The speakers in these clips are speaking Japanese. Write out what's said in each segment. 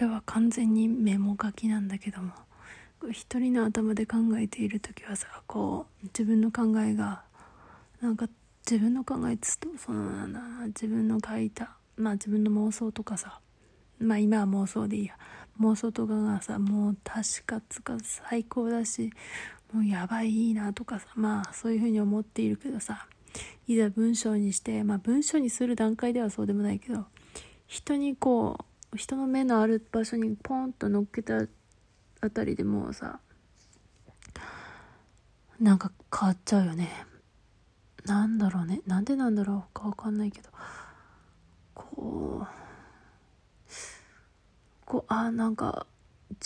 れは完全にメモ書きなんだけども一人の頭で考えている時はさこう自分の考えがなんか自分の考えつとそのなんだ自分の書いたまあ自分の妄想とかさまあ今は妄想でいいや。妄想とかがさもう確かつか最高だしもうやばいいいなとかさまあそういうふうに思っているけどさいざ文章にしてまあ文章にする段階ではそうでもないけど人にこう人の目のある場所にポンと乗っけたあたりでもうさなんか変わっちゃうよね。なんだろうね。なんでなんだろうかわかんないけど。こうこうあなんか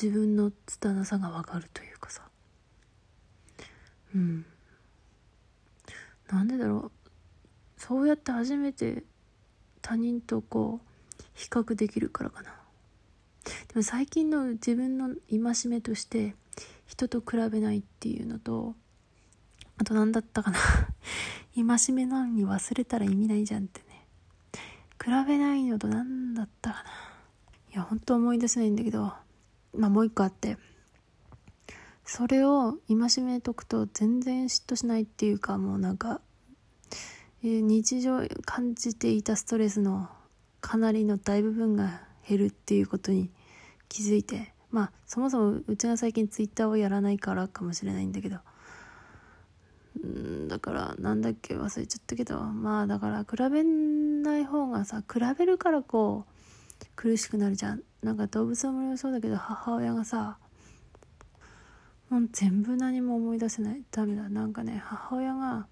自分の拙さがわかるというかさ。うん。なんでだろう。そうやって初めて他人とこう比較できるからかな。でも最近の自分の戒めとして人と比べないっていうのとあと何だったかな。戒めなのに忘れたら意味ないじゃんってね。比べないのと何だったかな。いや本当思い出せないんだけどまあもう一個あって。それを戒めとくと全然嫉妬しないっていうかもうなんか日常感じていたストレスのかなりの大部分が減るっていうことに気づいてまあそもそもうちが最近ツイッターをやらないからかもしれないんだけど。うんだからなんだっけ忘れちゃったけど。まあだから比べない方がさ比べるからこう苦しくなるじゃん。なんか動物の森もそうだけど母親がさもう全部何も思い出せない。ダメだ。なんかね母親が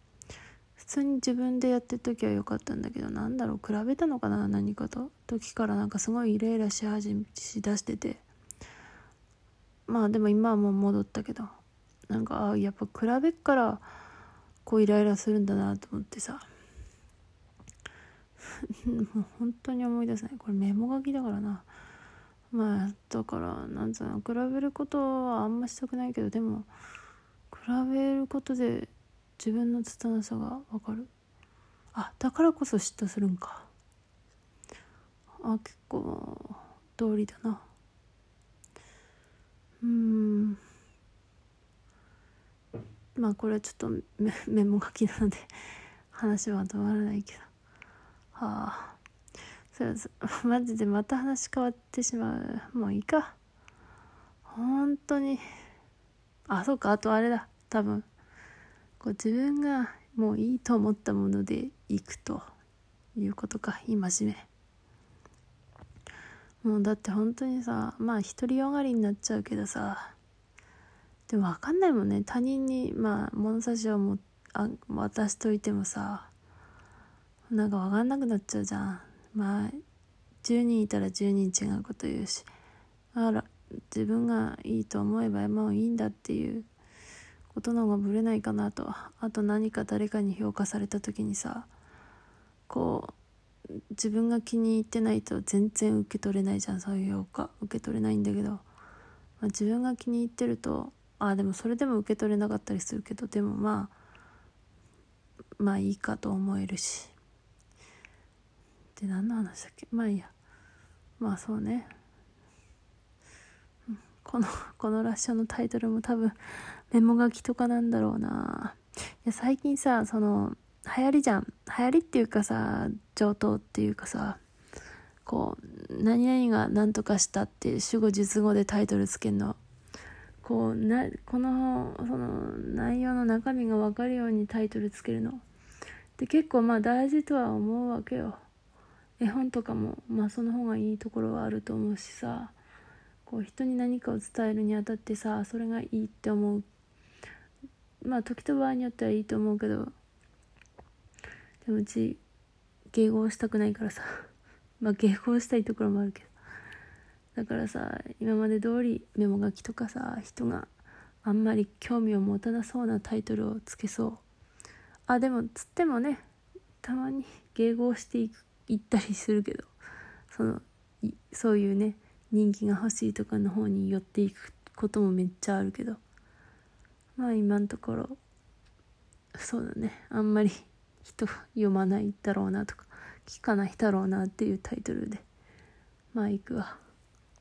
通に自分でやってる時は良かったんだけどなんだろう比べたのかな何かと。時からなんかすごいイライラし始めしだしてて。まあでも今はもう戻ったけど。なんかあやっぱ比べっからこうイライラするんだなと思ってさ。もう本当に思い出せない。これメモ書きだからな。まあだからなんつうの比べることはあんましたくないけどでも比べることで自分の拙さが分かる。あだからこそ嫉妬するんか。あ結構通りだな。うん。まあこれはちょっとメメモ書きなので話は止まらないけど。はあ。そう マジでまた話変わってしまう。もういいか。本当に。あそうか。あとあれだ。多分。こう自分がもういいと思ったものでいくということか戒め。もうだって本当にさまあ独りよがりになっちゃうけどさでも分かんないもんね。他人にまあ物差しをもあ渡しといてもさなんか分かんなくなっちゃうじゃん。まあ10人いたら10人違うこと言うし。あら自分がいいと思えばもういいんだっていうことの方がぶれないかなと。あと何か誰かに評価された時にさこう自分が気に入ってないと全然受け取れないじゃん。そういう評価受け取れないんだけど、まあ、自分が気に入ってるとあでもそれでも受け取れなかったりするけどでもまあまあいいかと思えるし。で何の話だっけ？まあいいや。まあそうね。このこのラッションのタイトルも多分メモ書きとかなんだろうな。いや最近さその流行りじゃん。流行りっていうかさ上等っていうかさこう何々が何とかしたって主語述語でタイトルつけんの。こうなこのその内容の中身が分かるようにタイトルつけるの。で結構まあ大事とは思うわけよ。絵本とかもまあその方がいいところはあると思うしさ。こう人に何かを伝えるにあたってさそれがいいって思う。まあ時と場合によってはいいと思うけどでもうち迎合したくないからさ。まあ迎合したいところもあるけど。だからさ今まで通りメモ書きとかさ人があんまり興味を持たなそうなタイトルをつけそう。あでもつってもねたまに迎合していくいったりするけど。そのそういうね人気が欲しいとかの方に寄っていくこともめっちゃあるけどまあ今のところそうだねあんまり 人読まないだろうなとか聞かないだろうなっていうタイトルでまあいくわ。